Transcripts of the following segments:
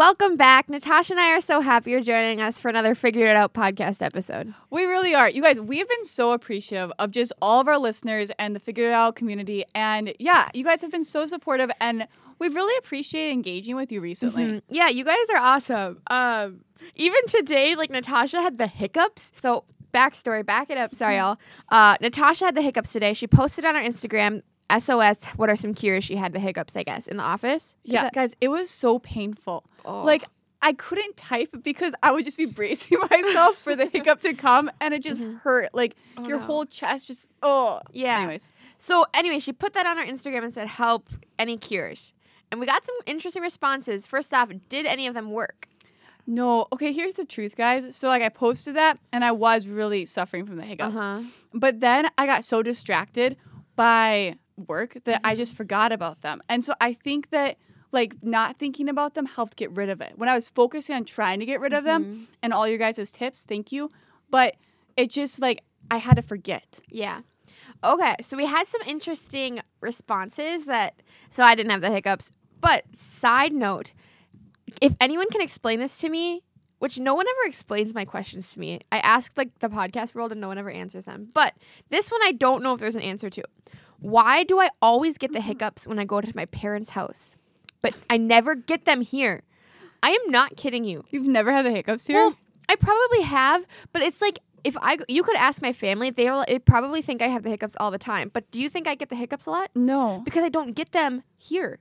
welcome back. Natasha and I are so happy you're joining us for another Figured It Out podcast episode. We really are. You guys, we've been so appreciative of just all of our listeners and the Figured It Out community. And yeah, you guys have been so supportive and we've really appreciated engaging with you recently. Mhm. Yeah, you guys are awesome. Um, even today, like Natasha had the hiccups. So backstory, back it up. Sorry, y'all. Uh, Natasha had the hiccups today. She posted on her Instagram. SOS. What are some cures? She had the hiccups, I guess, in the office. Yeah, that- guys, it was so painful. Oh. Like, I couldn't type because I would just be bracing myself for the hiccup to come and it just hurt. Like, Oh, your no. whole chest just, oh. Yeah. Anyways. So anyway, she put that on her Instagram and said, "Help! Any cures?" And we got some interesting responses. First off, did any of them work? No, okay, here's the truth, guys. So, like, I posted that and I was really suffering from the hiccups. Uh-huh. But then I got so distracted by work that I just forgot about them. And so I think that like not thinking about them helped get rid of it. When I was focusing on trying to get rid of them mm-hmm. and all your guys' tips, thank you. But it just like I had to forget. Yeah. Okay, so we had some interesting responses that so I didn't have the hiccups. But side note, if anyone can explain this to me, which no one ever explains my questions to me. I ask like the podcast world and no one ever answers them. But this one I don't know if there's an answer to. Why do I always get the mm-hmm. hiccups when I go to my parents' house? But I never get them here. I am not kidding you. You've never had the hiccups here? Well, I probably have, but it's like if I you could ask my family, they will they probably think I have the hiccups all the time. But do you think I get the hiccups a lot? no. Because I don't get them here.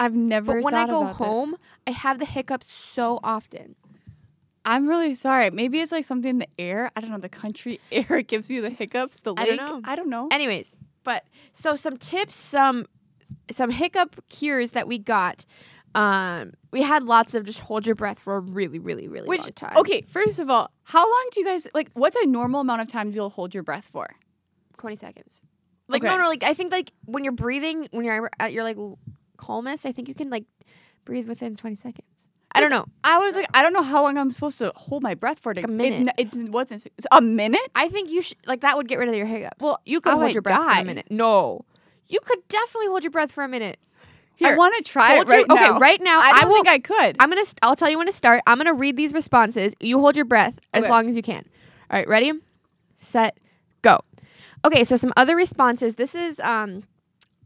I've never But when I go about this. home, I have the hiccups so often. I'm really sorry. Maybe it's like something in the air. I don't know. The country air gives you the hiccups. The I don't know. I don't know. Anyways, but so some tips, some some hiccup cures that we got. Um, we had lots of just hold your breath for a really, really, really Which long time. okay, first of all, how long do you guys like? What's a normal amount of time you'll hold your breath for? twenty seconds. Like no, Okay. no, like I think like when you're breathing, when you're at your like calmest, I think you can like breathe within twenty seconds. I don't know. I was like, I don't know how long I'm supposed to hold my breath for. To, Like a It's minute. n- it wasn't it's a minute. I think you should like that would get rid of your hiccups. Well, you could I hold your breath for a minute. No, you could definitely hold your breath for a minute. I want to try it right your, now. Okay, right now I I, don't will. think I could. I'm gonna. St- I'll tell you when to start. I'm gonna read these responses. You hold your breath as long as you can. All right, ready, set, go. Okay, so some other responses. This is um,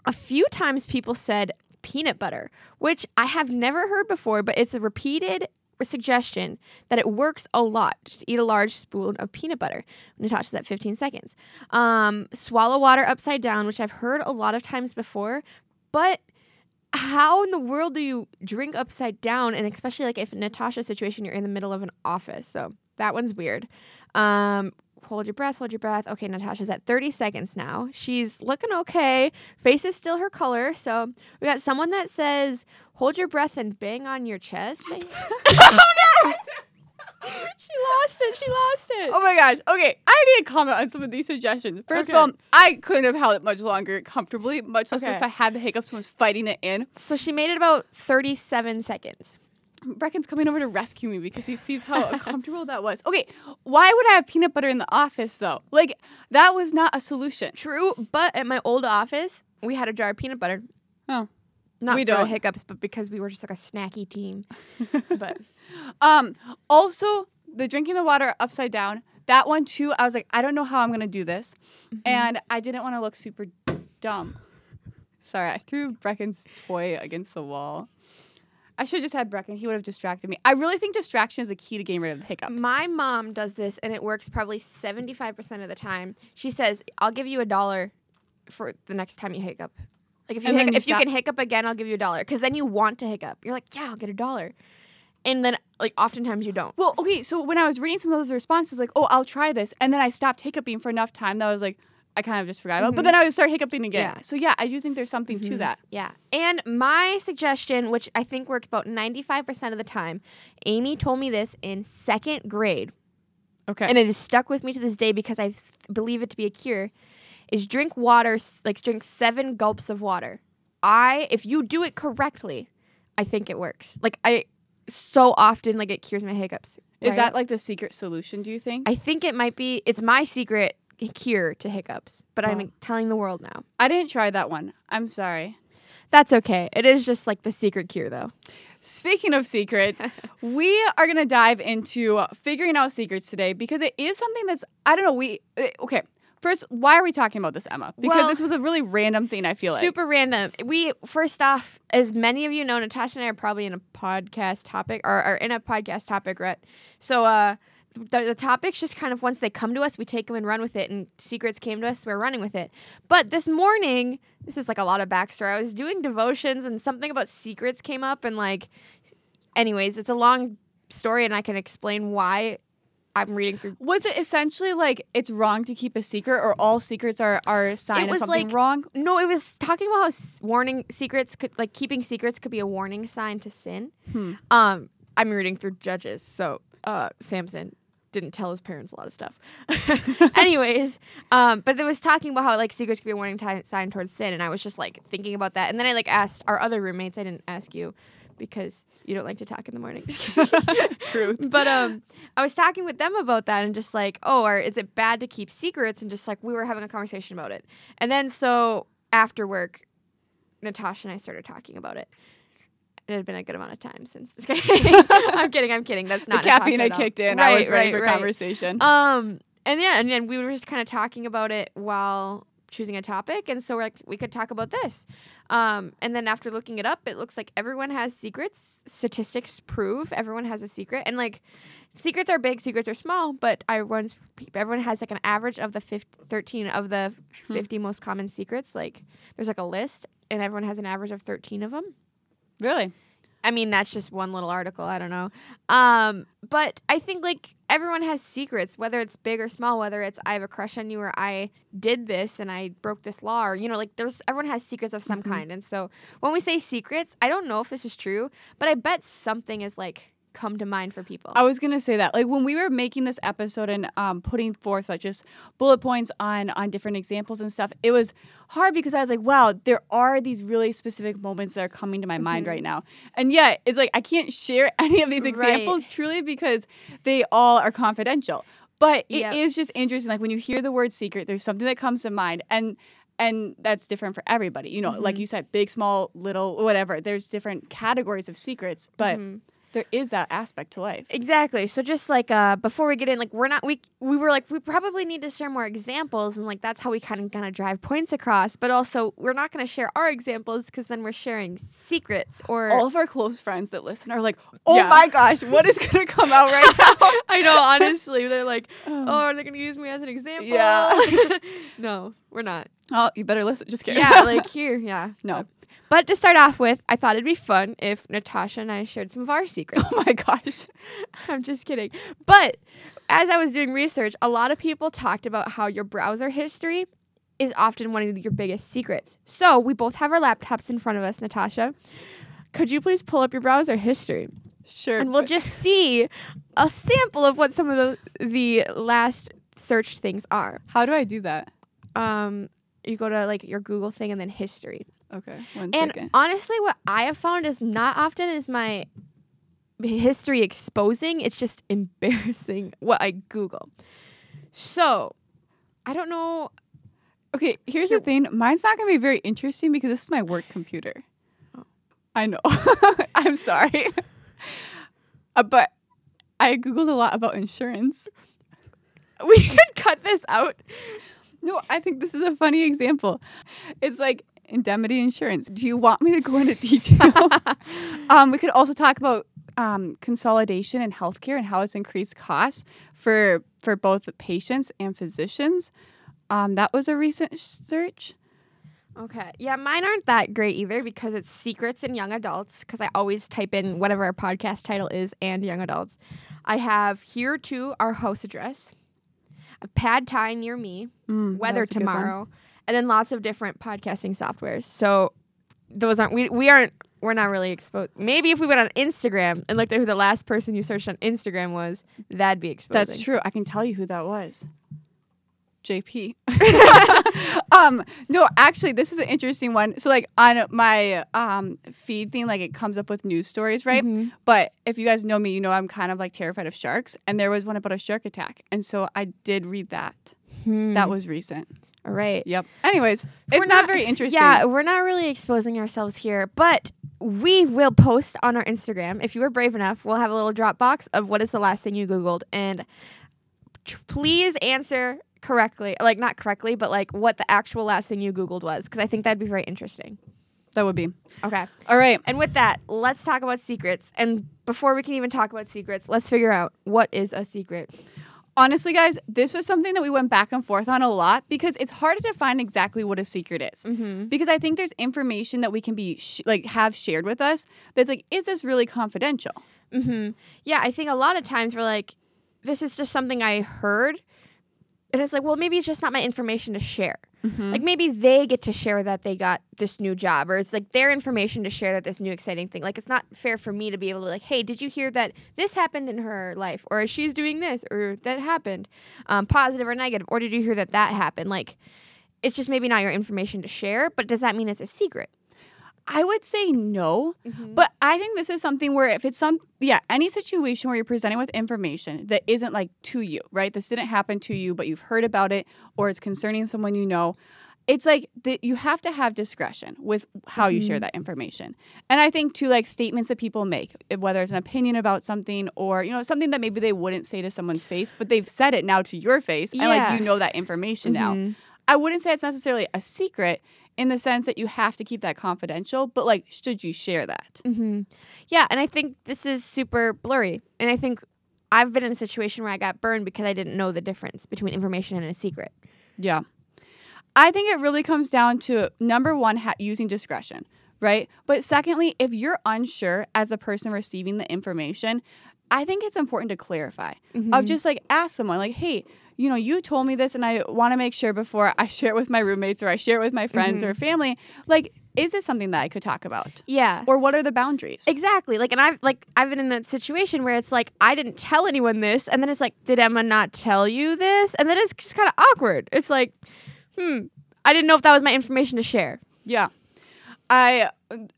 a few times people said peanut butter, which I have never heard before, but it's a repeated suggestion that it works a lot. to eat a large spoon of peanut butter. Natasha's at 15 seconds. Um, swallow water upside down, which I've heard a lot of times before, but how in the world do you drink upside down? And especially like if Natasha's situation, you're in the middle of an office. So that one's weird. Um, hold your breath, hold your breath. Okay, Natasha's at 30 seconds now. She's looking okay. Face is still her color. So we got someone that says, hold your breath and bang on your chest. oh no! she lost it. She lost it. oh my gosh. Okay, I need to comment on some of these suggestions. First Okay. of all, I couldn't have held it much longer comfortably, much less Okay. if I had the hiccups and was fighting it in. So she made it about 37 seconds. Brecken's coming over to rescue me because he sees how uncomfortable that was. Okay, why would I have peanut butter in the office though? Like that was not a solution. True, but at my old office, we had a jar of peanut butter. Oh. Not We for don't. hiccups, but because we were just like a snacky team. but Um, also the drinking the water upside down. That one too. I was like, I don't know how I'm gonna do this, and I didn't want to look super dumb. Sorry, I threw Brecken's toy against the wall. I should have just had Brecken. He would have distracted me. I really think distraction is a key to getting rid of the hiccups. my mom does this, and it works probably seventy-five percent of the time. She says, "I'll give you a dollar for the next time you hiccup." Like if you you if you can hiccup again, I'll give you a dollar. Because then you want to hiccup. You're like, "Yeah, I'll get a dollar," and then like oftentimes you don't. well, okay. So when I was reading some of those responses, like, oh, I'll try this, and then I stopped hiccuping for enough time that I was like, I kind of just forgot about. it. But mm-hmm. then I would start hiccuping again. Yeah. So yeah, I do think there's something to mm-hmm. that. Yeah. And my suggestion, which I think works about 95% of the time, Amy told me this in second grade, Okay. and it has stuck with me to this day because I s- believe it to be a cure, is drink water, like drink seven gulps of water. I, if you do it correctly, I think it works. Like, I, so often, like, it cures my hiccups. is that like the secret solution? Do you think? I think it might be, it's my secret cure to hiccups, but I'm telling the world now. I didn't try that one. I'm sorry. That's okay. It is just like the secret cure, though. Speaking of secrets, we are going to dive into figuring out secrets today because it is something that's, I don't know, we, eh, okay. First, why are we talking about this, Emma? Because Well, this was a really random thing, I feel like. Super random. We first off, as many of you know, Natasha and I are probably in a podcast topic or are in a podcast topic, right? So uh the, the topics just kind of once they come to us, we take them and run with it. And secrets came to us, we're running with it. But this morning, this is like a lot of backstory. I was doing devotions and something about secrets came up, and like, anyways, it's a long story, and I can explain why I'm reading through Was it essentially like it's wrong to keep a secret or all secrets are, are a sign It of something like- wrong? No, it was talking about how s- warning secrets could like keeping secrets could be a warning sign to sin. Hmm. Um, I'm reading through Judges, so uh, Samson didn't tell his parents a lot of stuff. Anyways, um, but it was talking about how like secrets could be a warning ti- sign towards sin, and I was just like thinking about that, and then I like asked our other roommates. I didn't ask you because you don't like to talk in the morning. Truth. But um, I was talking with them about that and just like, oh, or is it bad to keep secrets? And just like we were having a conversation about it. And then so after work, Natasha and I started talking about it. It had been a good amount of time since. I'm kidding. I'm kidding. That's The not caffeine had at all. kicked in. I was Right, ready right, for right. conversation. Um, and yeah, and then we were just kind of talking about it while choosing a topic, and so we're like, we could talk about this. Um, and then after looking it up, it looks like everyone has secrets. Statistics prove everyone has a secret, and like secrets are big, secrets are small, but everyone's everyone has like an average of the 50, 13 of the Hmm. 50 most common secrets. Like there's like a list, and everyone has an average of 13 of them. Really? I mean, that's just one little article. I don't know. Um, but I think like everyone has secrets, whether it's big or small, whether it's I have a crush on you or I did this and I broke this law or, you know, like there's everyone has secrets of some Mhm. kind. And so when we say secrets, I don't know if this is true, but I bet something is like come to mind for people. I was gonna say that, like when we were making this episode and um, putting forth like just bullet points on on different examples and stuff, it was hard because I was like, wow, there are these really specific moments that are coming to my mind Mhm. right now, and yet it's like I can't share any of these Right. examples truly because they all are confidential. But it is Yep. just interesting, like when you hear the word secret, there's something that comes to mind, and and that's different for everybody. You know, like Mhm. you said, big, small, little, whatever. There's different categories of secrets, but Mhm. There is that aspect to life. Exactly. So just like uh before we get in, like we're not we we were like we probably need to share more examples and like that's how we kind of kind of drive points across. But also we're not going to share our examples because then we're sharing secrets or all of our close friends that listen are like, "Oh Yeah. my gosh, what is gonna come out right now?" I know honestly they're like, Um, oh, are they going to use me as an example? Yeah. no, we're not. oh, you better listen. Just kidding. Yeah, like here, yeah. No. But to start off with, I thought it'd be fun if Natasha and I shared some of our secrets. oh my gosh. I'm just kidding. But as I was doing research, a lot of people talked about how your browser history is often one of your biggest secrets. So we both have our laptops in front of us, Natasha. Could you please pull up your browser history? Sure. And we'll just see a sample of what some of the the last searched things are. How do I do that? Um you go to like your Google thing and then history. Okay, one And second. honestly, what I have found is not often is my history exposing. It's just embarrassing what I Google. So, I don't know. Okay, here's Here- the thing. Mine's not gonna be very interesting because this is my work computer. Oh. I know. I'm sorry. Uh, but I googled a lot about insurance. We could cut this out. No, I think this is a funny example. It's like indemnity insurance. Do you want me to go into detail? um, we could also talk about um, consolidation in healthcare and how it's increased costs for for both patients and physicians. Um, that was a recent search. Okay. Yeah, mine aren't that great either because it's secrets in young adults. Because I always type in whatever our podcast title is and young adults. I have here too our house address, a pad thai near me, Mm, weather was a good one. tomorrow, and then lots of different podcasting softwares. So those aren't we we aren't we're not really exposed. Maybe if we went on Instagram and looked at who the last person you searched on Instagram was, that'd be exposing. That's true. I can tell you who that was. JP. um, no, actually, this is an interesting one. So, like on my um feed thing, like it comes up with news stories, right? Mhm. But if you guys know me, you know I'm kind of like terrified of sharks, and there was one about a shark attack, and so I did read that. Hmm. That was recent. All right. Yep. Anyways, We're it's not, not- very interesting. Yeah, we're not really exposing ourselves here, but we will post on our Instagram. If you are brave enough, we'll have a little drop box of what is the last thing you Googled. And tr- please answer correctly. Like, not correctly, but like what the actual last thing you Googled was. Because I think that'd be very interesting. That would be. Okay. All right. And with that, let's talk about secrets. And before we can even talk about secrets, let's figure out what is a secret. Honestly, guys, this was something that we went back and forth on a lot because it's hard to define exactly what a secret is. Mm-hmm. Because I think there's information that we can be sh- like have shared with us that's like, is this really confidential? Mm-hmm. Yeah, I think a lot of times we're like, this is just something I heard. And it's like, well, maybe it's just not my information to share. Mm-hmm. Like maybe they get to share that they got this new job, or it's like their information to share that this new exciting thing. Like it's not fair for me to be able to like, hey, did you hear that this happened in her life, or she's doing this, or that happened, um, positive or negative, or did you hear that that happened? Like, it's just maybe not your information to share, but does that mean it's a secret? I would say no, Mm-hmm. but I think this is something where if it's some yeah, any situation where you're presenting with information that isn't like to you, right? This didn't happen to you, but you've heard about it or it's concerning someone you know. It's like that you have to have discretion with how you share Mhm. that information. And I think too like statements that people make, eh, whether it's an opinion about something or, you know, something that maybe they wouldn't say to someone's face, but they've said it now to your face and like you know that information now. Mhm. I wouldn't say it's necessarily a secret in the sense that you have to keep that confidential, but like, should you share that? Mm-hmm. Yeah, and I think this is super blurry. And I think I've been in a situation where I got burned because I didn't know the difference between information and a secret. Yeah. I think it really comes down to number one, ha- using discretion, right? But secondly, if you're unsure as a person receiving the information, I think it's important to clarify. Mm-hmm. Of just like ask someone, like, hey, you know, you told me this, and I want to make sure before I share it with my roommates or I share it with my friends or family, like, is this something that I could talk about? yeah. Or what are the boundaries? Exactly. Like and I've like I've been in that situation where it's like I didn't tell anyone this and then it's like did Emma not tell you this? And then it's just kind of awkward. It's like hmm, I didn't know if that was my information to share. Yeah. I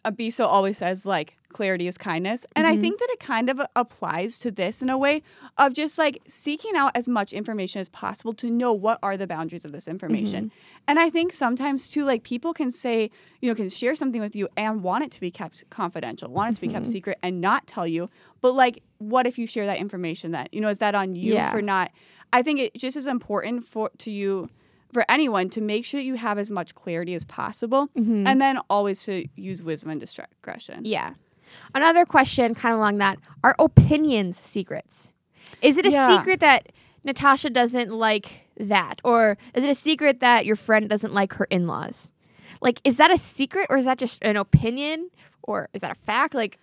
Abiso always says like clarity is kindness. And I Mhm. think that it kind of applies to this in a way of just like seeking out as much information as possible to know what are the boundaries of this information. And I think sometimes too, like people can say, you know, can share something with you and want it to be kept confidential, want it to be kept Mhm. secret and not tell you. But like, what if you share that information that, you know, is that on you Yeah. for not? I think it just is important for to you for anyone to make sure you have as much clarity as possible Mhm. and then always to use wisdom and discretion. Yeah. Another question kind of along that, are opinions secrets? Is it a Yeah. secret that Natasha doesn't like that or is it a secret that your friend doesn't like her in-laws? Like is that a secret or is that just an opinion or is that a fact? Like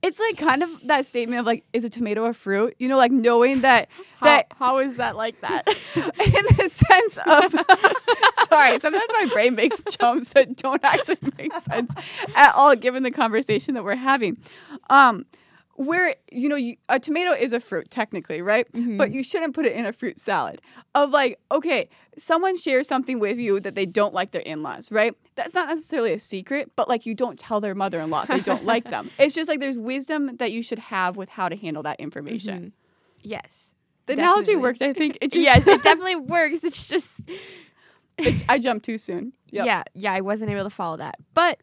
It's like kind of that statement of like, is a tomato a fruit? You know, like knowing that that how is that like that? in the sense of sorry, sometimes my brain makes jumps that don't actually make sense at all given the conversation that we're having. Um where you know you, a tomato is a fruit technically right but you shouldn't put it in a fruit salad of like okay someone shares something with you that they don't like their in-laws right that's not necessarily a secret but like you don't tell their mother-in-law they don't like them it's just like there's wisdom that you should have with how to handle that information Mhm. Yes. the analogy Definitely. works i think it just yes, it definitely works. It's just it- i jumped too soon Yep. yeah, yeah, I wasn't able to follow that. But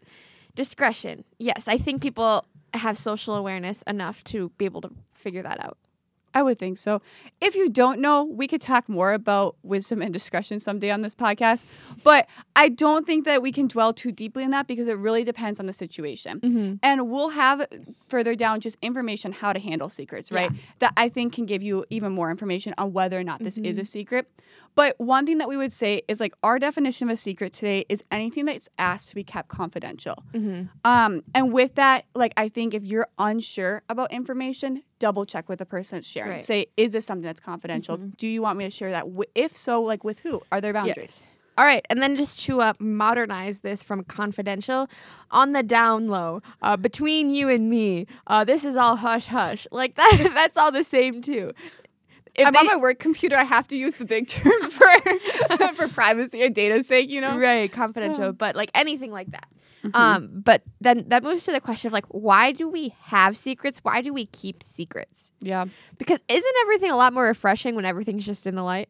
discretion. Yes, I think people have social awareness enough to be able to figure that out. I would think so. If you don't know, we could talk more about wisdom and discretion someday on this podcast. But I don't think that we can dwell too deeply in that because it really depends on the situation. Mm-hmm. And we'll have further down just information how to handle secrets, right? That I think can give you even more information on whether or not this is a secret. But one thing that we would say is like our definition of a secret today is anything that's asked to be kept confidential. Mm-hmm. Um, and with that, like I think if you're unsure about information, double check with the person that's sharing. Right. Say, is this something that's confidential? Do you want me to share that? If so, like with who? Are there boundaries? All right, and then just to uh, modernize this from confidential, on the down low, uh, between you and me, uh, this is all hush hush. Like that. That's all the same too. If I'm they- on my work computer. I have to use the big term for for privacy and data's sake. You know, right confidential but like anything like that Mm-hmm. um but then that moves to the question of like why do we have secrets why do we keep secrets Yeah, because isn't everything a lot more refreshing when everything's just in the light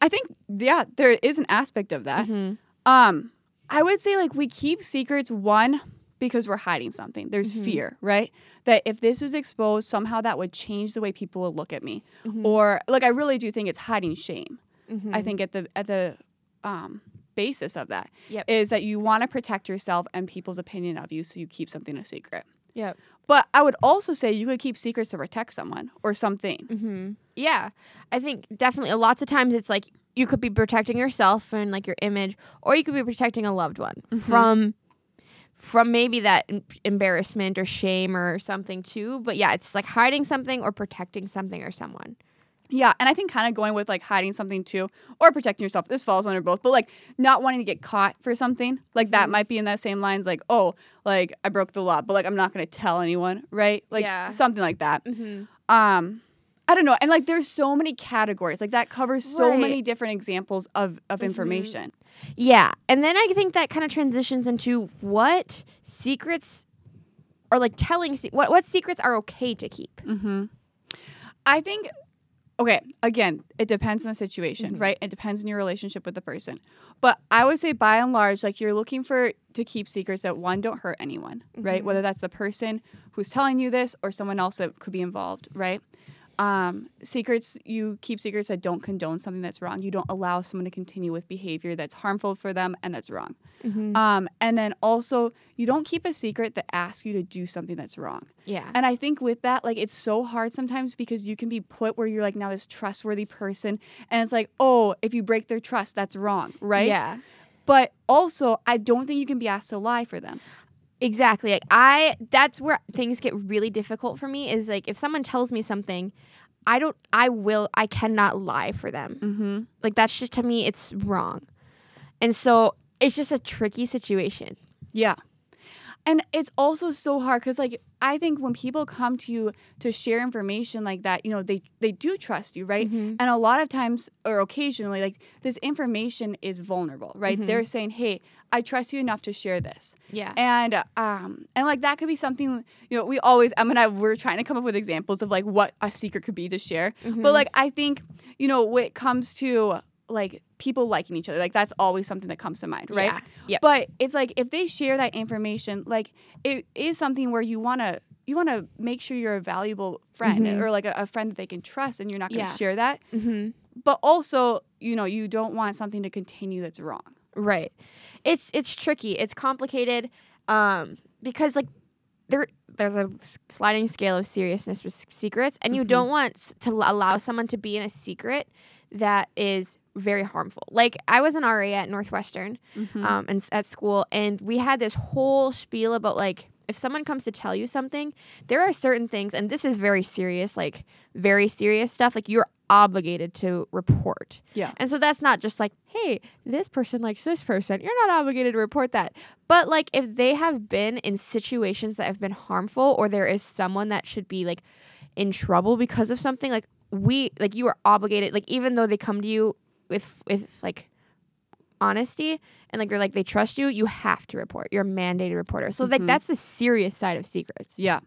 I think yeah, there is an aspect of that. Mhm. Um, I would say like we keep secrets one because we're hiding something. There's Mhm. fear, right? That if this was exposed, somehow that would change the way people would look at me. Mhm. Or like I really do think it's hiding shame. Mhm. I think at the at the um, basis of that is Yep. that you want to protect yourself and people's opinion of you, so you keep something a secret. Yep. But I would also say you could keep secrets to protect someone or something. Mm-hmm. Yeah, I think definitely. Lots of times it's like you could be protecting yourself and like your image, or you could be protecting a loved one Mhm. from from maybe that em- embarrassment or shame or something too. But yeah, it's like hiding something or protecting something or someone. Yeah, and I think kind of going with like hiding something too or protecting yourself. This falls under both, but like not wanting to get caught for something. Like that Mhm. might be in that same lines like, "Oh, like I broke the law, but like I'm not going to tell anyone," right? Like Yeah. something like that. Mm-hmm. Um I don't know. And like there's so many categories. Like that covers so Right. many different examples of of Mhm. information. Yeah, and then I think that kind of transitions into what secrets or like telling se- what what secrets are okay to keep. Mm-hmm. I think, okay, again, it depends on the situation, Mhm. right? It depends on your relationship with the person. But I would say by and large, like you're looking for to keep secrets that one don't hurt anyone, right? Mhm. Whether that's the person who's telling you this or someone else that could be involved, right? Um, secrets, you keep secrets that don't condone something that's wrong. You don't allow someone to continue with behavior that's harmful for them and that's wrong. Mm-hmm. Um, and then also, you don't keep a secret that asks you to do something that's wrong. yeah. And I think with that, like it's so hard sometimes because you can be put where you're like now this trustworthy person, and it's like, oh, if you break their trust, that's wrong, right? Yeah. But also, I don't think you can be asked to lie for them. Exactly. Like I that's where things get really difficult for me is like if someone tells me something, I don't I will I cannot lie for them. Mm-hmm. Like that's just to me it's wrong. And so it's just a tricky situation. Yeah. And it's also so hard because, like, I think when people come to you to share information like that, you know, they they do trust you, right? Mhm. And a lot of times, or occasionally, like this information is vulnerable, right? Mhm. They're saying, "Hey, I trust you enough to share this." Yeah. and um and like that could be something you know we always Em and I we're trying to come up with examples of like what a secret could be to share but Mhm. like I think you know when it comes to like people liking each other like that's always something that comes to mind right Yeah. Yep. but it's like if they share that information like it is something where you want to you want to make sure you're a valuable friend Mhm. or like a, a friend that they can trust and you're not going to Yeah. share that Mhm. but also you know you don't want something to continue that's wrong Right. It's it's tricky. It's complicated um because like there there's a sliding scale of seriousness with secrets and you Mhm. don't want to l- allow someone to be in a secret that is very harmful. Like I was an RA at Northwestern Mhm. um, and at school, and we had this whole spiel about like if someone comes to tell you something, there are certain things, and this is very serious, like very serious stuff. Like you're obligated to report. Yeah. And so that's not just like, hey, this person likes this person. You're not obligated to report that. But like if they have been in situations that have been harmful, or there is someone that should be like in trouble because of something, like we like you are obligated. Like even though they come to you with with like honesty and like they're like they trust you, you have to report. You're a mandated reporter. So like Mhm. that's the serious side of secrets. Yeah.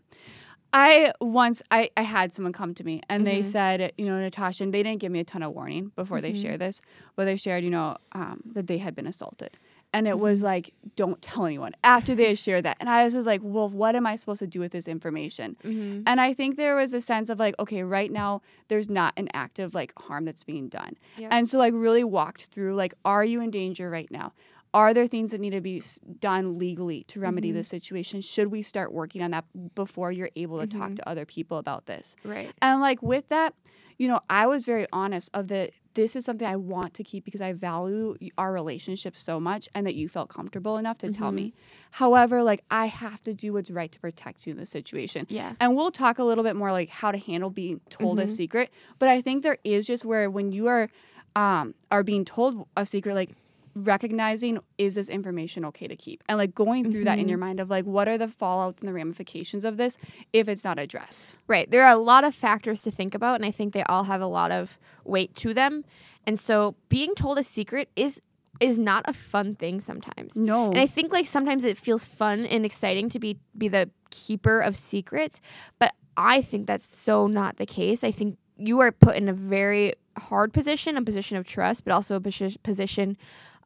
I once I, I had someone come to me and they Mhm. said, you know, Natasha, and they didn't give me a ton of warning before they Mhm. shared this, but they shared, you know, um, that they had been assaulted. And it was like, don't tell anyone after they had shared that. And I was, was like, well, what am I supposed to do with this information? Mm-hmm. And I think there was a sense of like, okay, right now there's not an active like harm that's being done. And so like really walked through like, are you in danger right now? Are there things that need to be done legally to remedy Mhm. this situation? Should we start working on that before you're able to talk Mhm. to other people about this? Right. And like with that, you know, I was very honest of that this is something I want to keep because I value our relationship so much and that you felt comfortable enough to tell Mhm. me. However, like I have to do what's right to protect you in this situation. Yeah. And we'll talk a little bit more like how to handle being told a Mhm. secret. But I think there is just where when you are um are being told a secret, like recognizing is this information okay to keep? And like going through that in your mm-hmm. mind of like what are the fallouts and the ramifications of this if it's not addressed. Right. There are a lot of factors to think about, and I think they all have a lot of weight to them. And so being told a secret is is not a fun thing sometimes. No. And I think like sometimes it feels fun and exciting to be be the keeper of secrets, but I think that's so not the case. I think you are put in a very hard position, a position of trust, but also a posi- position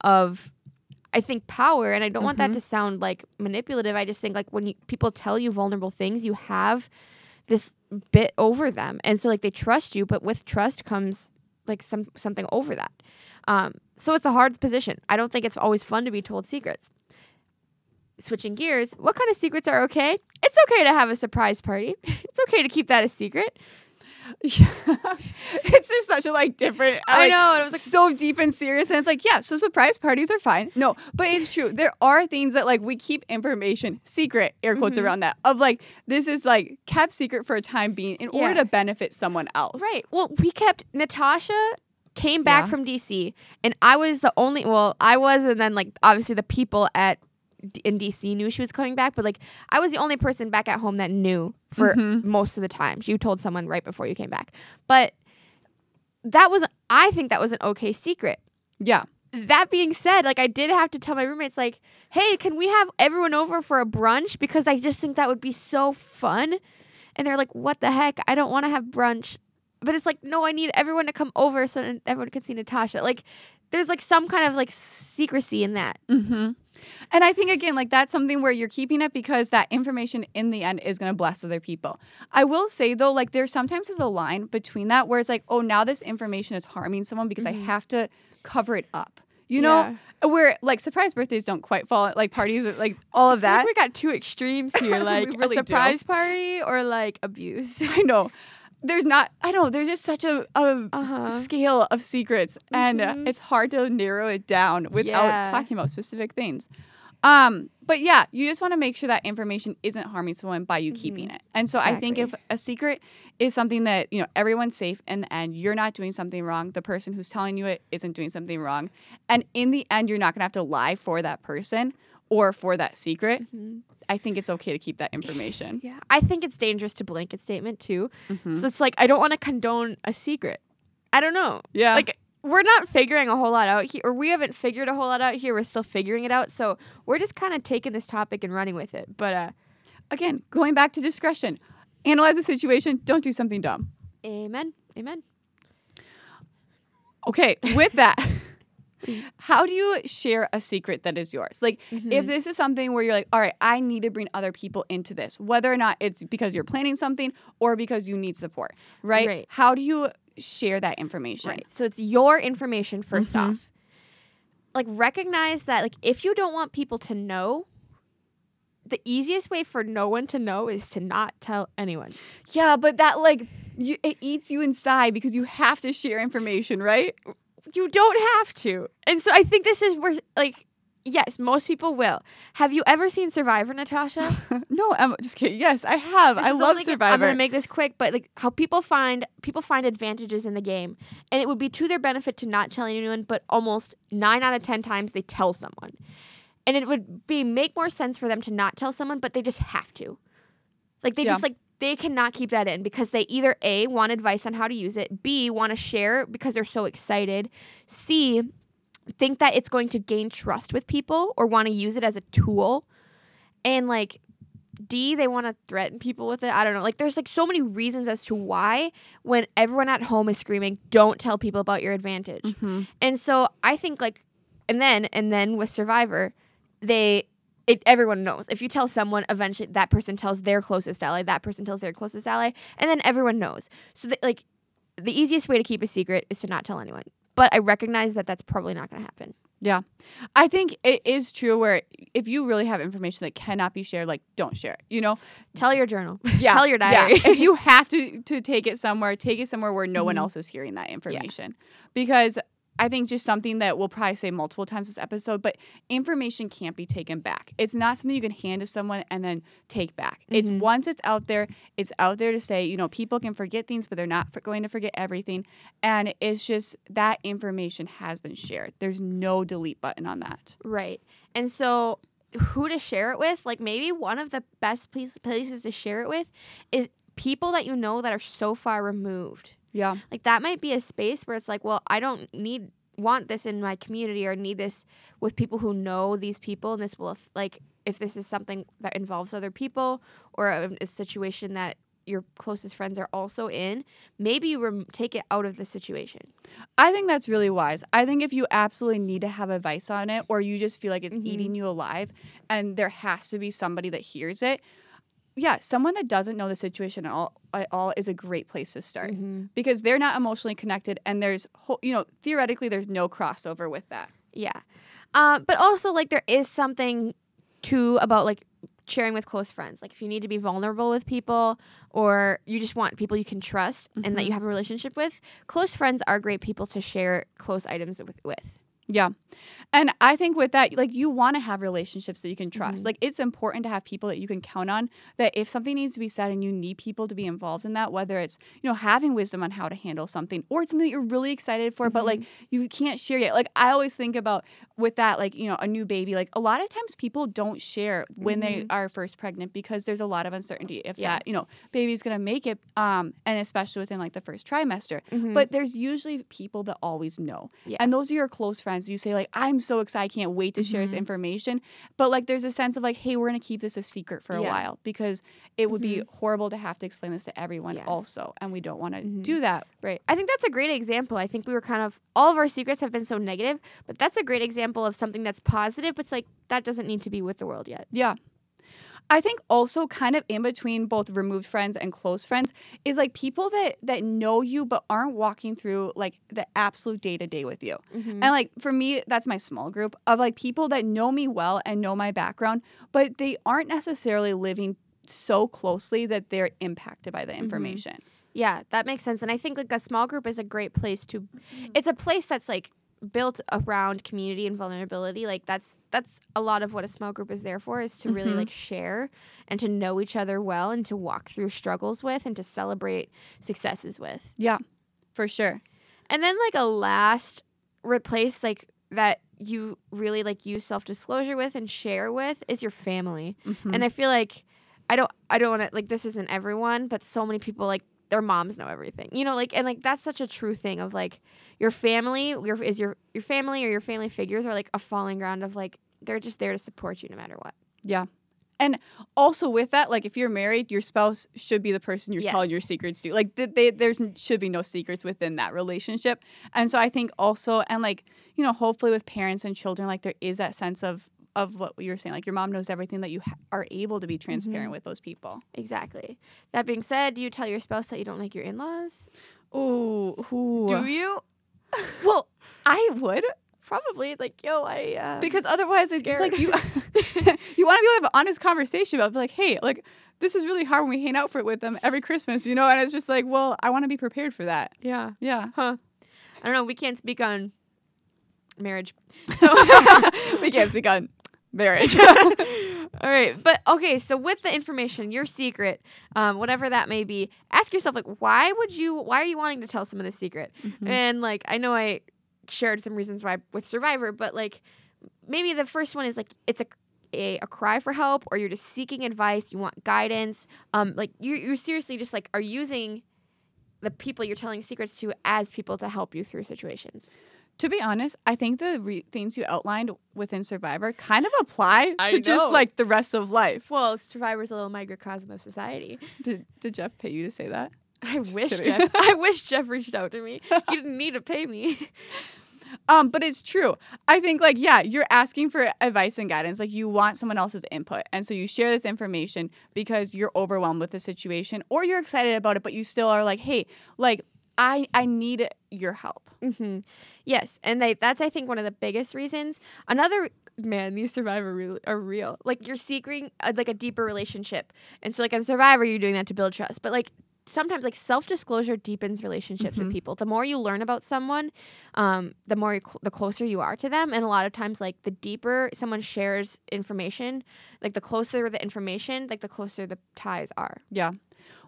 of I think power, and I don't want that Mhm. to sound like manipulative. I just think like when you, people tell you vulnerable things, you have this bit over them, and so like they trust you, but with trust comes like some something over that. Um, so it's a hard position. I don't think it's always fun to be told secrets. Switching gears, what kind of secrets are okay? It's okay to have a surprise party. it's okay to keep that a secret. Yeah. It's just such a like different. I like, know, and I was like- so deep and serious, and it's like, yeah. So surprise parties are fine. No, but it's true. There are things that like we keep information secret, air quotes Mhm. around that, of like this is like kept secret for a time being in order to benefit someone else. Right. Well, we kept Natasha came back Yeah. from DC, and I was the only. Well, I was, and then like obviously the people at in DC knew she was coming back, but like I was the only person back at home that knew for Mhm. most of the time. You told someone right before you came back, but that was I think that was an okay secret. Yeah. That being said, like I did have to tell my roommates like, "Hey, can we have everyone over for a brunch because I just think that would be so fun." And they're like, "What the heck? I don't want to have brunch." But it's like, "No, I need everyone to come over so everyone can see Natasha." Like there's like some kind of like secrecy in that. Mm-hmm. And I think again, like that's something where you're keeping it because that information in the end is going to bless other people. I will say though, like there sometimes is a line between that where it's like, oh, now this information is harming someone because I mm-hmm. have to cover it up. You know, where like surprise birthdays don't quite fall like parties like all of that. we got two extremes here, like really a do. surprise party or like abuse. I know. There's not. I don't know. There's just such a, a Uh-huh. scale of secrets, and uh, Mhm. it's hard to narrow it down without Yeah. talking about specific things. Um, but yeah, you just want to make sure that information isn't harming someone by you keeping it. And so I think if a secret is something that you know everyone's safe, and and you're not doing something wrong, the person who's telling you it isn't doing something wrong, and in the end, you're not gonna have to lie for that person or for that secret. Mhm. I think it's okay to keep that information. Yeah, I think it's dangerous to blanket statement too. Mhm. So it's like I don't want to condone a secret. I don't know. Yeah. Like we're not figuring a whole lot out here, or we haven't figured a whole lot out here. We're still figuring it out. So we're just kind of taking this topic and running with it. But uh, again, going back to discretion, analyze the situation. Don't do something dumb. amen, amen. Okay, with that, how do you share a secret that is yours? Like, if Mhm. this is something where you're like, all right, I need to bring other people into this, whether or not it's because you're planning something or because you need support, right? Right. How do you share that information? Right. So it's your information 1st Mhm. off. Like recognize that like if you don't want people to know, the easiest way for no one to know is to not tell anyone. Yeah, but that like you, it eats you inside because you have to share information, right? You don't have to. And so I think this is where like yes, most people will. Have you ever seen Survivor, Natasha? no, I'm just kidding. Yes, I have. This I love only- Survivor. I'm gonna make this quick, but like how people find people find advantages in the game, and it would be to their benefit to not tell anyone. But almost nine out of ten times they tell someone, and it would be make more sense for them to not tell someone, but they just have to. Like they Yeah. just like they cannot keep that in because they either a want advice on how to use it, b want to share because they're so excited, c think that it's going to gain trust with people or want to use it as a tool, and like D, they want to threaten people with it. I don't know. Like, there's like so many reasons as to why when everyone at home is screaming, don't tell people about your advantage. Mhm. And so I think like, and then and then with Survivor, they it everyone knows. If you tell someone, eventually that person tells their closest ally, that person tells their closest ally, and then everyone knows. So that like, the easiest way to keep a secret is to not tell anyone. But I recognize that that's probably not going to happen. Yeah. I think it is true where if you really have information that cannot be shared, like don't share it. You know? Tell your journal. Yeah. tell your yeah. diary. if you have to to take it somewhere, take it somewhere where no one Mhm. else is hearing that information. Because I think just something that we'll probably say multiple times this episode, but information can't be taken back. It's not something you can hand to someone and then take back. It's Mhm. once it's out there, it's out there to say, You know, people can forget things, but they're not for going to forget everything. And it's just that information has been shared. There's no delete button on that. Right. And so who to share it with? Like maybe one of the best place, places to share it with is people that you know that are so far removed. Yeah. Like that might be a space where it's like, well, I don't need want this in my community or need this with people who know these people and this will aff- like if this is something that involves other people or a, a situation that your closest friends are also in, maybe you rem- take it out of the situation. I think that's really wise. I think if you absolutely need to have advice on it or you just feel like it's Mhm. eating you alive and there has to be somebody that hears it, yeah, someone that doesn't know the situation at all, at all is a great place to start Mhm. because they're not emotionally connected and there's, ho- you know, theoretically there's no crossover with that. Yeah. Uh, but also, like, there is something too about like sharing with close friends. Like, if you need to be vulnerable with people or you just want people you can trust and that Mhm. you have a relationship with, close friends are great people to share close items with. with. Yeah. And I think with that, like you want to have relationships that you can trust. Mhm. Like it's important to have people that you can count on that if something needs to be said and you need people to be involved in that, whether it's, you know, having wisdom on how to handle something or it's something that you're really excited for, but like you can't share yet. Like I always think about with that, like, you know, a new baby, like a lot of times people don't share when they Mhm. are first pregnant because there's a lot of uncertainty if Yeah. that, you know, baby's gonna make it. Um, and especially within like the first trimester. Mhm. But there's usually people that always know. Yeah. And those are your close friends. You say, like, I'm so excited, I can't wait to share this Mhm. information. But like there's a sense of like, hey, we're gonna keep this a secret for a Yeah. while because it would be horrible to have to explain this to everyone Yeah. also. And we don't want to Mhm. do that. Right. I think that's a great example. I think we were kind of all of our secrets have been so negative, but that's a great example of something that's positive, but it's like that doesn't need to be with the world yet. Yeah. I think also kind of in between both removed friends and close friends is like people that that know you but aren't walking through like the absolute day to day with you. Mhm. And like for me, that's my small group of like people that know me well and know my background, but they aren't necessarily living so closely that they're impacted by the information. Yeah, that makes sense. And I think like a small group is a great place to it's a place that's like built around community and vulnerability. Like that's that's a lot of what a small group is there for is to really Mhm. like share and to know each other well and to walk through struggles with and to celebrate successes with. Yeah, for sure. And then like a last replace like that you really like use self-disclosure with and share with is your family. Mhm. And I feel like I don't I don't want to like this isn't everyone, but so many people like their moms know everything. You know, like and like that's such a true thing of like your family, your is your your family or your family figures are like a falling ground of like they're just there to support you no matter what. yeah. And also with that, like if you're married, your spouse should be the person you're telling your secrets to. Like th- they, there's should be no secrets within that relationship. And so I think also, and like you know, hopefully with parents and children, like there is that sense of of what you're saying. Like your mom knows everything that you ha- are able to be transparent Mhm. with those people. Exactly. That being said, do you tell your spouse that you don't like your in-laws? Ooh, ooh. Do you? Well, I would Probably. Like, yo, I uh, because otherwise it's just scared. like you you want to be able to have an honest conversation about like, hey, like this is really hard when we hang out for it with them every Christmas, you know, and it's just like, well, I want to be prepared for that. yeah. Yeah. Huh. I don't know. We can't speak on marriage. So we can't speak on marriage. All right, but okay. So with the information, your secret, um, whatever that may be, ask yourself like, why would you? Why are you wanting to tell someone the secret? Mhm. And like, I know I shared some reasons why with Survivor, but like, maybe the first one is like it's a a, a cry for help, or you're just seeking advice. You want guidance. Um, like you you seriously just like are using the people you're telling secrets to as people to help you through situations. To be honest, I think the re- things you outlined within Survivor kind of apply I to just like the rest of life. Well, Survivor's a little microcosm of society. Did, did Jeff pay you to say that? I Just wish kidding. Jeff. I wish Jeff reached out to me. He didn't need to pay me. Um, but it's true. I think like yeah, you're asking for advice and guidance. Like you want someone else's input, and so you share this information because you're overwhelmed with the situation, or you're excited about it, but you still are like, hey, like I I need your help. hmm Yes, and they, that's I think one of the biggest reasons. Another man, these survivor real, are real. Like you're seeking a, like a deeper relationship, and so like as a survivor, you're doing that to build trust. But like sometimes like self disclosure deepens relationships Mhm. with people. The more you learn about someone, um, the more you cl- the closer you are to them. And a lot of times, like the deeper someone shares information, like the closer the information, like the closer the ties are. Yeah.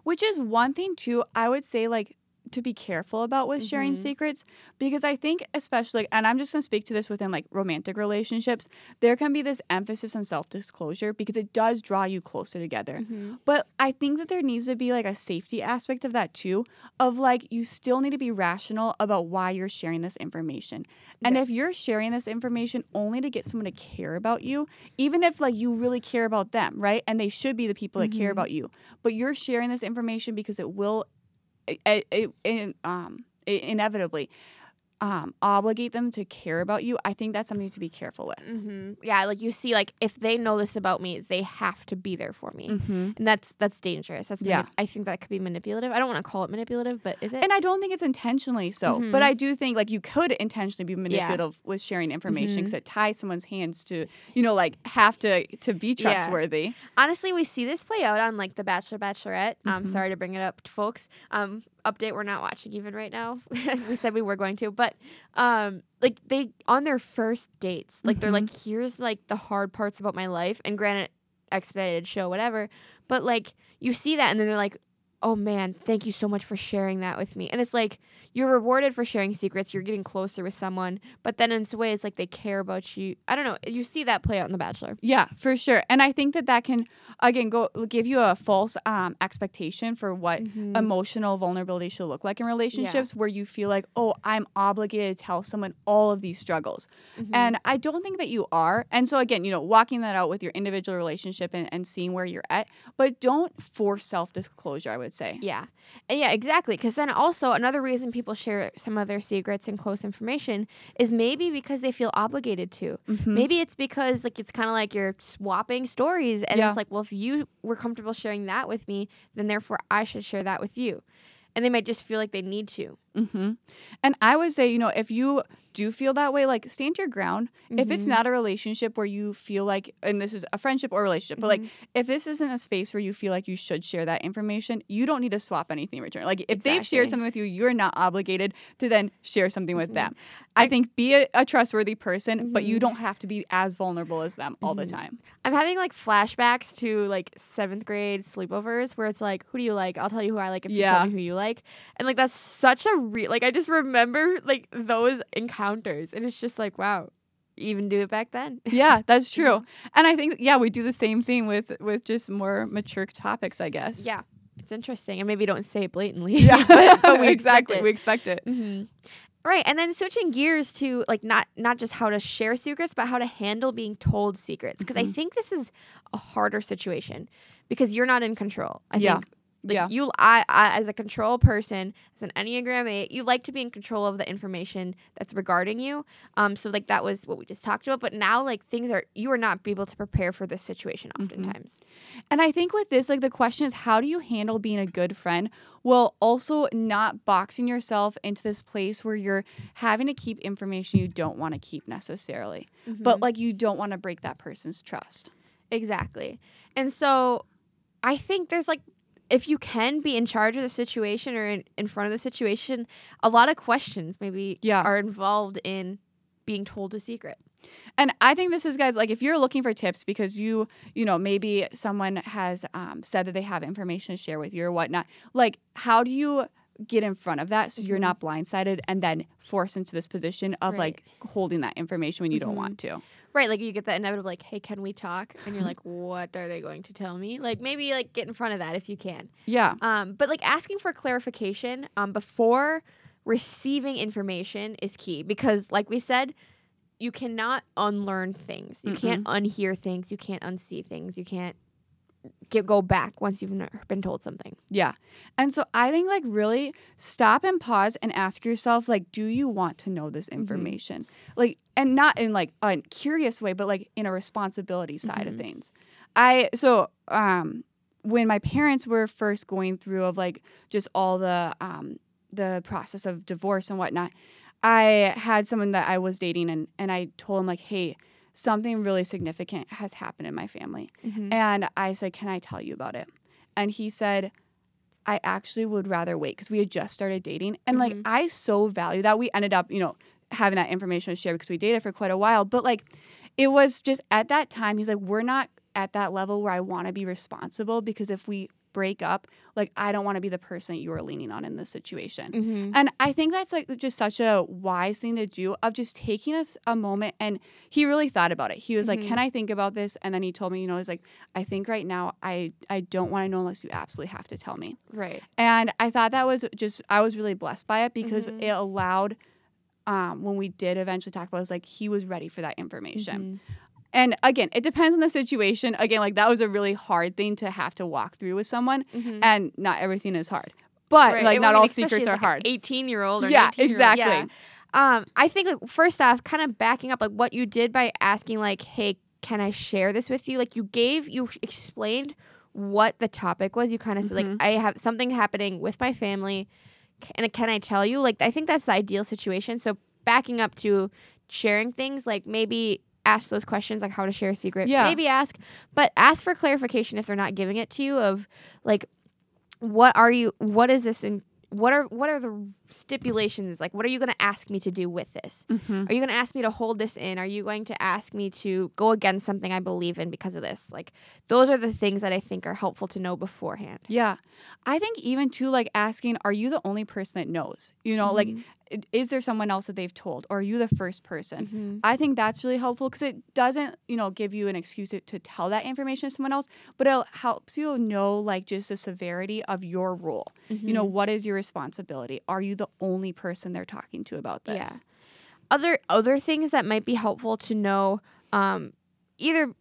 Which is one thing too, I would say like to be careful about with sharing Mhm. secrets because I think especially and I'm just going to speak to this within like romantic relationships there can be this emphasis on self-disclosure because it does draw you closer together. Mhm. But I think that there needs to be like a safety aspect of that too of like you still need to be rational about why you're sharing this information. And if you're sharing this information only to get someone to care about you, even if like you really care about them, right? And they should be the people that care Mhm. about you, but you're sharing this information because it will it, it, it, um, it inevitably um, obligate them to care about you. I think that's something to be careful with. hmm Yeah, like you see, like if they know this about me, they have to be there for me, Mm-hmm. and that's that's dangerous. That's Yeah. manip- I think that could be manipulative. I don't want to call it manipulative, but is it? And I don't think it's intentionally so, Mhm. but I do think like you could intentionally be manipulative with sharing information because it ties someone's hands to, you know, like have to to be Yeah. trustworthy. Honestly, we see this play out on like The Bachelor, Bachelorette. Um, Mhm. sorry to bring it up, folks. Um, update: We're not watching even right now. we said we were going to, but um, like they on their first dates, like they're Mhm. like, here's like the hard parts about my life, and granted, expedited show, whatever. But like you see that, and then they're like, oh man, thank you so much for sharing that with me. And it's like you're rewarded for sharing secrets. You're getting closer with someone, but then in a way, it's like they care about you. I don't know. You see that play out in The Bachelor. Yeah, for sure. And I think that that can again go give you a false um, expectation for what Mhm. emotional vulnerability should look like in relationships where you feel like, "Oh, I'm obligated to tell someone all of these struggles." Mhm. And I don't think that you are. And so again, you know, walking that out with your individual relationship and, and seeing where you're at, but don't force self-disclosure, I would say. Yeah. And yeah, exactly. Because then also another reason people share some of their secrets and close information is maybe because they feel obligated to. Mhm. Maybe it's because like it's kind of like you're swapping stories, and Yeah. it's like, well, if you were comfortable sharing that with me, then therefore I should share that with you. And they might just feel like they need to. Hmm And I would say, you know, if you do feel that way, like stand your ground. If it's Mhm. not a relationship where you feel like, and this is a friendship or relationship, but like Mhm. if this isn't a space where you feel like you should share that information, you don't need to swap anything in return. Like if they've shared something with you, you're not obligated to then share something with Mhm. them. I, think be a, a trustworthy person, but you don't have to be as vulnerable as them all the time. I'm having like flashbacks to like seventh grade sleepovers where it's like, who do you like? I'll tell you who I like if you tell me who you like. And like that's such a real like I just remember like those encounters and it's just like, wow, even do it back then. Yeah, that's true. And I think yeah, we do the same thing with with just more mature topics, I guess. yeah. It's interesting. And maybe don't say it blatantly. Yeah, but, but we exactly. expect We expect it. hmm Right, and then switching gears to like not not just how to share secrets, but how to handle being told secrets. Because I Mhm. think this is a harder situation because you're not in control. I Yeah. think like Yeah. you, I, I, as a control person, as an Enneagram Eight, you like to be in control of the information that's regarding you. Um, so like that was what we just talked about. But now like things are you are not able to prepare for this situation Mhm. oftentimes. And I think with this, like the question is, how do you handle being a good friend while also not boxing yourself into this place where you're having to keep information you don't want to keep necessarily, but Mhm. like you don't want to break that person's trust. Exactly. And so I think there's like if you can be in charge of the situation or in, in front of the situation, a lot of questions maybe Yeah. are involved in being told a secret. And I think this is, guys, like if you're looking for tips because you, you know, maybe someone has um, said that they have information to share with you or whatnot, like how do you get in front of that so you're Mhm. not blindsided and then forced into this position of Right. like holding that information when you Mhm. don't want to? Right, like you get that inevitable like, "Hey, can we talk?" and you're like, "What are they going to tell me?" Like maybe like get in front of that if you can. Yeah. Um, but like asking for clarification um, before receiving information is key because, like we said, you cannot unlearn things. You can't unhear things. You can't unsee things. You can't get, go back once you've been told something. Yeah. And so I think like really stop and pause and ask yourself like do you want to know this information? Like and not in like a curious way but like in a responsibility side of Mhm. things. I so um when my parents were first going through of like just all the um the process of divorce and whatnot, I had someone that I was dating and and I told him like, "Hey, something really significant has happened in my family." And I said, Can I tell you about it? And he said, I actually would rather wait because we had just started dating. And like, Mhm. I so value that. We ended up, you know, having that information shared because we dated for quite a while. But like, it was just at that time, he's like, We're not at that level where I want to be responsible because if we break up, like I don't want to be the person you are leaning on in this situation. Mm-hmm. And I think that's like just such a wise thing to do of just taking us a moment. And he really thought about it. He was like, Mhm. "Can I think about this?" And then he told me, you know, he's like, "I think right now I I don't want to know unless you absolutely have to tell me." Right. And I thought that was just I was really blessed by it because Mhm. it allowed. Um, when we did eventually talk about, it was like he was ready for that information. And again, it depends on the situation. Again, like that was a really hard thing to have to walk through with someone, Mhm. and not everything is hard. But Right. like And not I mean, all secrets are like, hard. 18 year old or Yeah, 19 -year-old. exactly. Yeah. Um, I think like first off, kind of backing up, like what you did by asking, like, "Hey, can I share this with you?" Like you gave, you explained what the topic was. You kind of said, like, Mhm. "I have something happening with my family, and can I tell you?" Like I think that's the ideal situation. So backing up to sharing things, like maybe ask those questions, like how to share a secret. Yeah. Maybe ask, but ask for clarification if they're not giving it to you. Of like, what are you? What is this? And what are what are the stipulations? Like, what are you going to ask me to do with this? Mhm. Are you going to ask me to hold this in? Are you going to ask me to go against something I believe in because of this? Like, those are the things that I think are helpful to know beforehand. Yeah. I think even too, like asking, are you the only person that knows? You know, like, Mhm. i- is there someone else that they've told? Or are you the first person? Mhm. I think that's really helpful because it doesn't, you know, give you an excuse to, to tell that information to someone else, but it helps you know, like, just the severity of your role. You know, Mhm. what is your responsibility? Are you the only person they're talking to about Yeah. this? other other things that might be helpful to know um either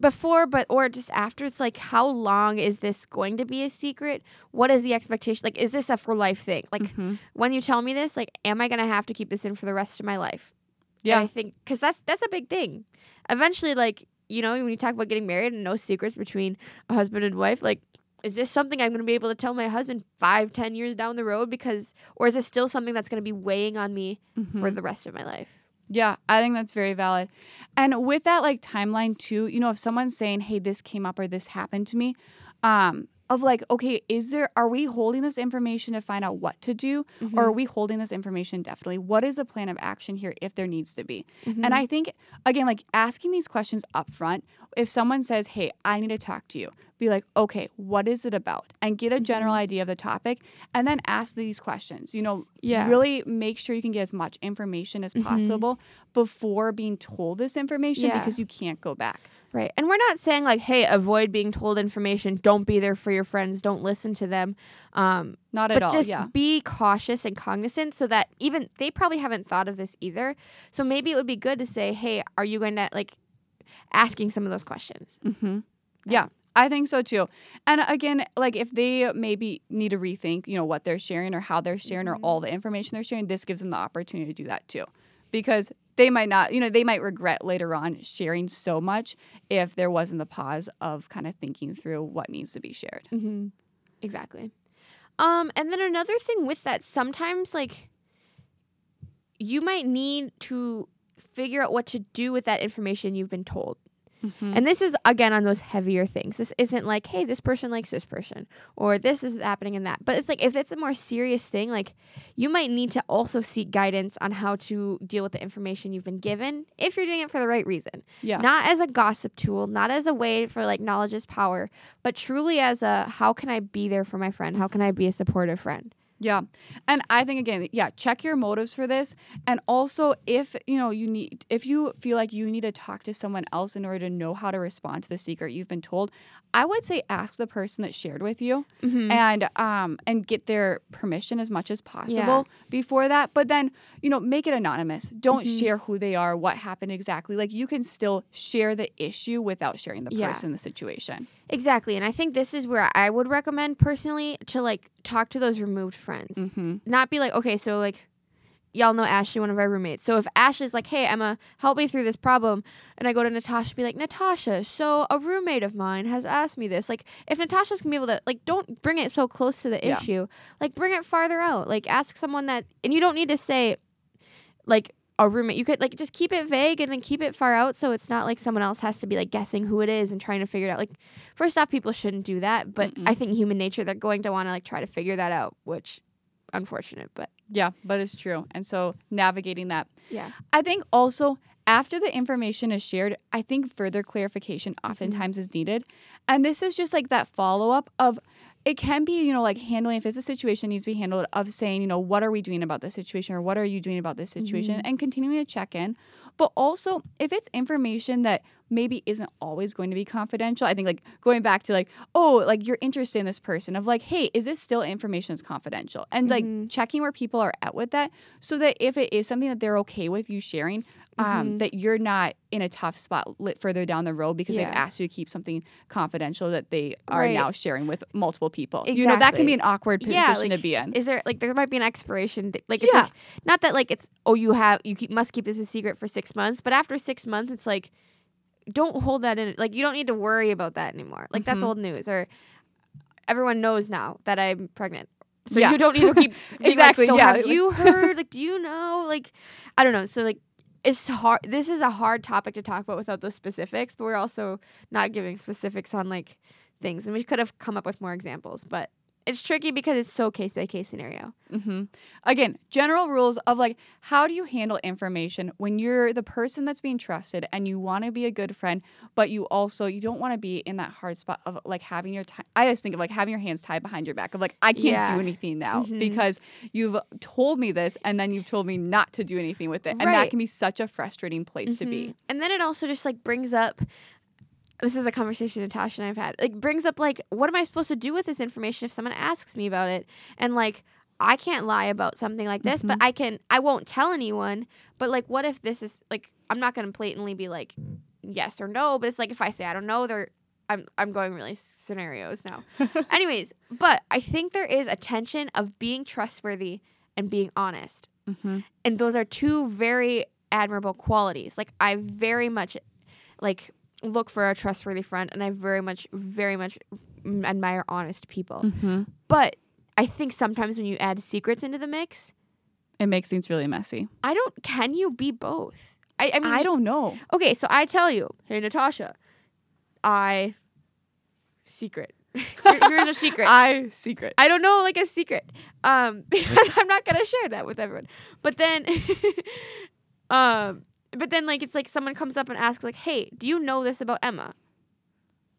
before but or just after it's like how long is this going to be a secret what is the expectation like is this a for life thing like Mhm. when you tell me this like am i going to have to keep this in for the rest of my life And Yeah. i think because that's that's a big thing eventually like you know when you talk about getting married and no secrets between a husband and wife like is this something i'm going to be able to tell my husband five ten years down the road because or is this still something that's going to be weighing on me for Mhm. the rest of my life Yeah, I think that's very valid. And with that like timeline too, you know, if someone's saying, "Hey, this came up or this happened to me," um of like, okay, is there are we holding this information to find out what to do or are mm-hmm. we holding this information definitely? What is the plan of action here if there needs to be? Mm-hmm. And I think again, like asking these questions up front, if someone says, Hey, I need to talk to you, be like, okay, what is it about? And get a general mm-hmm. idea of the topic and then ask these questions. You know, Yeah. really make sure you can get as much information as mm-hmm. possible before being told this information Yeah. because you can't go back. Right. And we're not saying like, hey, avoid being told information. Don't be there for your friends. Don't listen to them. Um, Not at but all. just yeah. be cautious and cognizant so that even they probably haven't thought of this either. So maybe it would be good to say, hey, are you going to like asking some of those questions? Mm-hmm. Yeah, I think so too. And again, like if they maybe need to rethink, you know, what they're sharing or how they're sharing or all the information they're sharing, this gives them the opportunity to do that too. Because they might not, you know, they might regret later on sharing so much if there wasn't the pause of kind of thinking through what needs to be shared. Mm-hmm. Exactly. Um, and then another thing with that, sometimes like you might need to figure out what to do with that information you've been told. Mm-hmm. And this is again on those heavier things. This isn't like, hey, this person likes this person or this is happening in that. But it's like if it's a more serious thing, like you might need to also seek guidance on how to deal with the information you've been given if you're doing it for the right reason. Yeah. Not as a gossip tool, not as a way for like knowledge is power, but truly as a how can I be there for my friend? How can I be a supportive friend? Yeah. And I think again, yeah, check your motives for this. And also if, you know, you need if you feel like you need to talk to someone else in order to know how to respond to the secret you've been told, I would say ask the person that shared with you Mm-hmm. and um and get their permission as much as possible before that. But then, you know, make it anonymous. Don't Mhm. share who they are, what happened exactly. Like you can still share the issue without sharing the Yeah. person, the situation. Exactly. And I think this is where I would recommend personally to like talk to those removed friends. Mm-hmm. not be like, okay, so like y'all know Ashley, one of our roommates. So if Ashley's like, hey, Emma, help me through this problem, and I go to Natasha, and be like, Natasha, so a roommate of mine has asked me this. Like, if Natasha's gonna be able to, like, don't bring it so close to the Yeah. issue. Like, bring it farther out. Like, ask someone that, and you don't need to say, like, a roommate. You could like just keep it vague and then keep it far out so it's not like someone else has to be like guessing who it is and trying to figure it out. Like, first off, people shouldn't do that, but Mm-mm. I think human nature, they're going to want to like try to figure that out, which unfortunate, but Yeah, but it's true. And so navigating that yeah. I think also after the information is shared, I think further clarification mm-hmm. oftentimes is needed. And this is just like that follow up of it can be, you know, like handling if it's a situation that needs to be handled of saying, you know, what are we doing about this situation or what are you doing about this situation mm-hmm. and continuing to check in. But also if it's information that maybe isn't always going to be confidential, I think like going back to like, oh, like you're interested in this person of like, hey, is this still information that's confidential? And like mm-hmm. checking where people are at with that so that if it is something that they're okay with you sharing, um, that you're not in a tough spot lit further down the road because Yeah. they've asked you to keep something confidential that they are Right. now sharing with multiple people. You know, that can be an awkward position to be in. Is there like there might be an expiration date? Like it's Yeah. like not that like it's oh you have you keep, must keep this a secret for six months, but after six months it's like don't hold that in. Like you don't need to worry about that anymore. Like that's Mhm. old news. Or everyone knows now that I'm pregnant. So Yeah. you don't need to keep Exactly, Like, so yeah, have like- you heard? Like, do you know? Like, I don't know. So like, it's hard. This is a hard topic to talk about without those specifics. But we're also not giving specifics on like things, and we could have come up with more examples. But it's tricky because it's so case by case scenario. hmm Again, general rules of like how do you handle information when you're the person that's being trusted and you want to be a good friend, but you also you don't want to be in that hard spot of like having your time. I just think of like having your hands tied behind your back of like I can't Yeah. do anything now Mhm. because you've told me this and then you've told me not to do anything with it, and that can be such a frustrating place to be. Mhm. And then it also just like brings up this is a conversation Natasha and I've had. Like brings up like what am I supposed to do with this information if someone asks me about it? And like I can't lie about something like this, but I can I won't tell anyone. But like what if this is like I'm not gonna blatantly be like yes or no, but it's like if I say I don't know, they're I'm I'm going really scenarios now. Anyways, but I think there is a tension of being trustworthy and being honest hmm and those are two very admirable qualities like i very much like look for a trustworthy friend and i very much very much admire honest people hmm but i think sometimes when you add secrets into the mix It makes things really messy. i don't can you be both i, I mean I don't know. okay so i tell you hey natasha i secret Here- here's a secret I secret. I don't know like a secret. Um because I'm not gonna share that with everyone. But then um but then like it's like someone comes up and asks like, Hey, do you know this about Emma?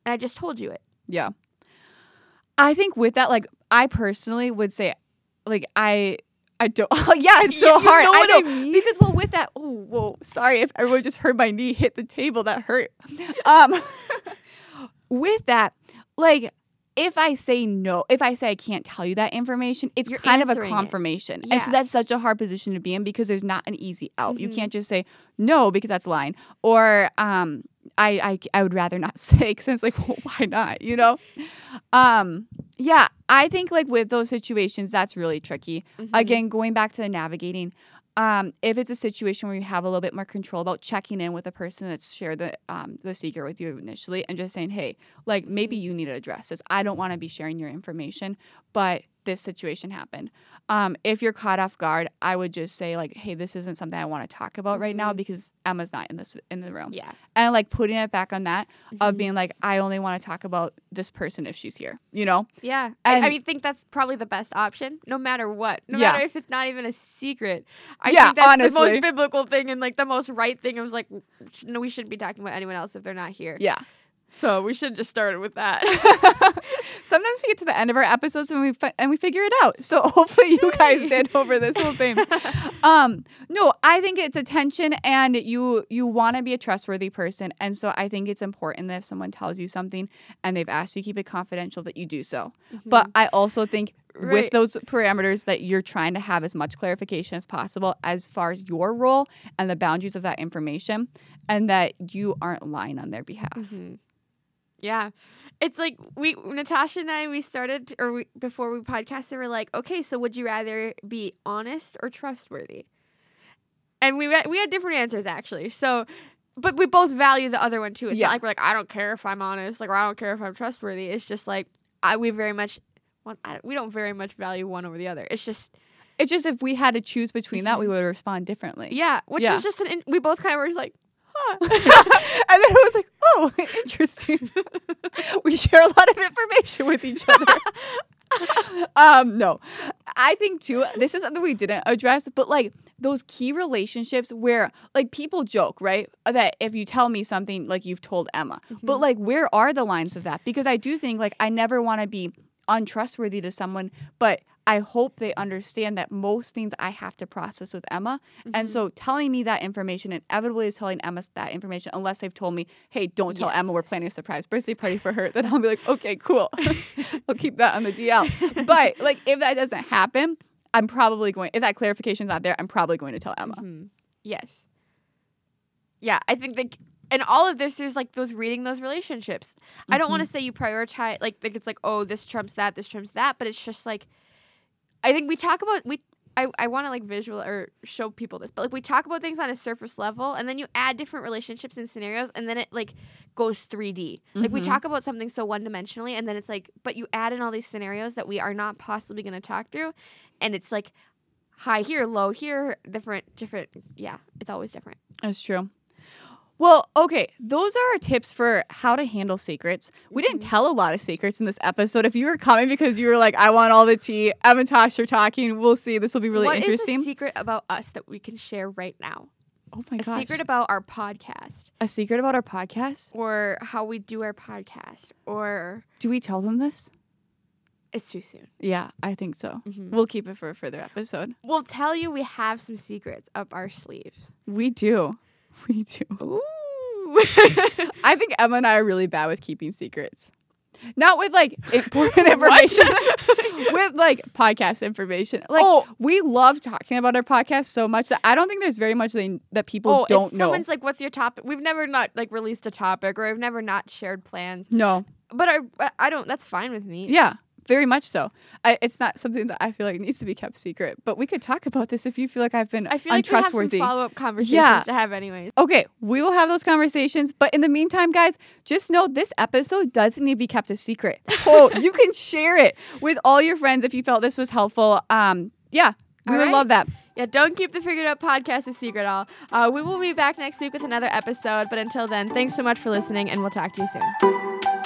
And I just told you it. Yeah. I think with that, like I personally would say, like I, I don't. Oh yeah, it's so you hard. know I I know mean? because well, with that, oh whoa, sorry if everyone just heard my knee hit the table. That hurt. Um, with that, like if I say no, if I say I can't tell you that information, it's You're kind of a confirmation, and so that's such a hard position to be in because there's not an easy out. You Mhm. can't just say no because that's lying, or um, I I, I would rather not say because it's like well, why not, you know? Um, yeah, I think like with those situations, that's really tricky. Mhm. Again, going back to the navigating, um, if it's a situation where you have a little bit more control about checking in with a person that's shared the um, the secret with you initially, and just saying, hey, like maybe you need to address this. I don't want to be sharing your information, but this situation happened. Um, if you're caught off guard, I would just say like, hey, this isn't something I want to talk about right now Mhm. because Emma's not in this in the room, Yeah. and like putting it back on that of Mhm. being like, I only want to talk about this person if she's here, you know? Yeah. I, And- I mean think that's probably the best option, no matter what. No Yeah. matter if it's not even a secret. I Yeah, think that's the most biblical thing and like the most right thing. It was like no, we shouldn't be talking about anyone else if they're not here. Yeah. So we should just start with that. Sometimes we get to the end of our episodes and we fi- and we figure it out. So hopefully you guys did over this whole thing. Um, no, I think it's attention and you you want to be a trustworthy person, and so I think it's important that if someone tells you something and they've asked you to keep it confidential, that you do so. But I also think with those parameters that you're trying to have as much clarification as possible as far as your role and the boundaries of that information, and that you aren't lying on their behalf. Mhm. Yeah. It's like we Natasha and I we started or we, before we podcasted we're like, "Okay, so would you rather be honest or trustworthy?" And we had- we had different answers actually. So but we both value the other one too. It's Yeah. not like we're like, "I don't care if I'm honest," like or "I don't care if I'm trustworthy." It's just like I we very much I, we don't very much value one over the other. It's just It's just if we had to choose between that, we Mhm. would respond differently. yeah, which Yeah. was just an in, we both kind of were just like, "Huh." and then it was like, oh, interesting. we share a lot of information with each other. um, no, I think too. This is something we didn't address, but like those key relationships where like people joke, right? That if you tell me something, like you've told Emma, but like where are the lines of that? Because I do think like I never want to be untrustworthy to someone, but I hope they understand that most things I have to process with Emma. And so telling me that information inevitably is telling Emma that information unless they've told me, hey, don't tell Emma we're planning a surprise birthday party for her. Then I'll be like, okay, cool. I'll keep that on the DL. But like if that doesn't happen, I'm probably going if that clarification's not there, I'm probably going to tell Emma. Mhm. Yes. Yeah, I think like in all of this, there's like those reading those relationships. I don't want Mm-hmm. to say you prioritize like like it's like oh this trumps that, this trumps that, but it's just like I think we talk about we. I, I want to like visual or show people this, but like we talk about things on a surface level, and then you add different relationships and scenarios, and then it like goes 3D. Like we Mhm. talk about something so one dimensionally, and then it's like, but you add in all these scenarios that we are not possibly going to talk through, and it's like high here, low here, different, different. Yeah, it's always different. That's true. Well, okay, those are our tips for how to handle secrets. We didn't Mm-hmm. tell a lot of secrets in this episode. If you were coming because you were like, I want all the tea, Em and Tosh are talking, we'll see. This will be really What is interesting. a secret about us that we can share right now? oh my god. a gosh. secret about our podcast, a secret about our podcast? or how we do our podcast, or Do we tell them this? it's too soon. Yeah, I think so. Mhm. We'll keep it for a further episode. We'll tell you we have some secrets up our sleeves. We do. We do. Ooh. I think Emma and I are really bad with keeping secrets. Not with like important information, with like podcast information. Like Oh. we love talking about our podcast so much that I don't think there's very much they, that people oh, don't if know. someone's like, "What's your topic?" We've never not like released a topic, or I've never not shared plans. No, But I, I don't. That's fine with me. yeah, very much so. I, it's not something that I feel like needs to be kept secret. But we could talk about this if you feel like I've been I feel like have some follow up conversations Yeah. to have, anyways. Okay, we will have those conversations. But in the meantime, guys, just know this episode doesn't need to be kept a secret. Oh, you can share it with all your friends if you felt this was helpful. Um, yeah, we All would right. love that. Yeah, don't keep the Figured Out podcast a secret, all. Uh, we will be back next week with another episode. But until then, thanks so much for listening, and we'll talk to you soon.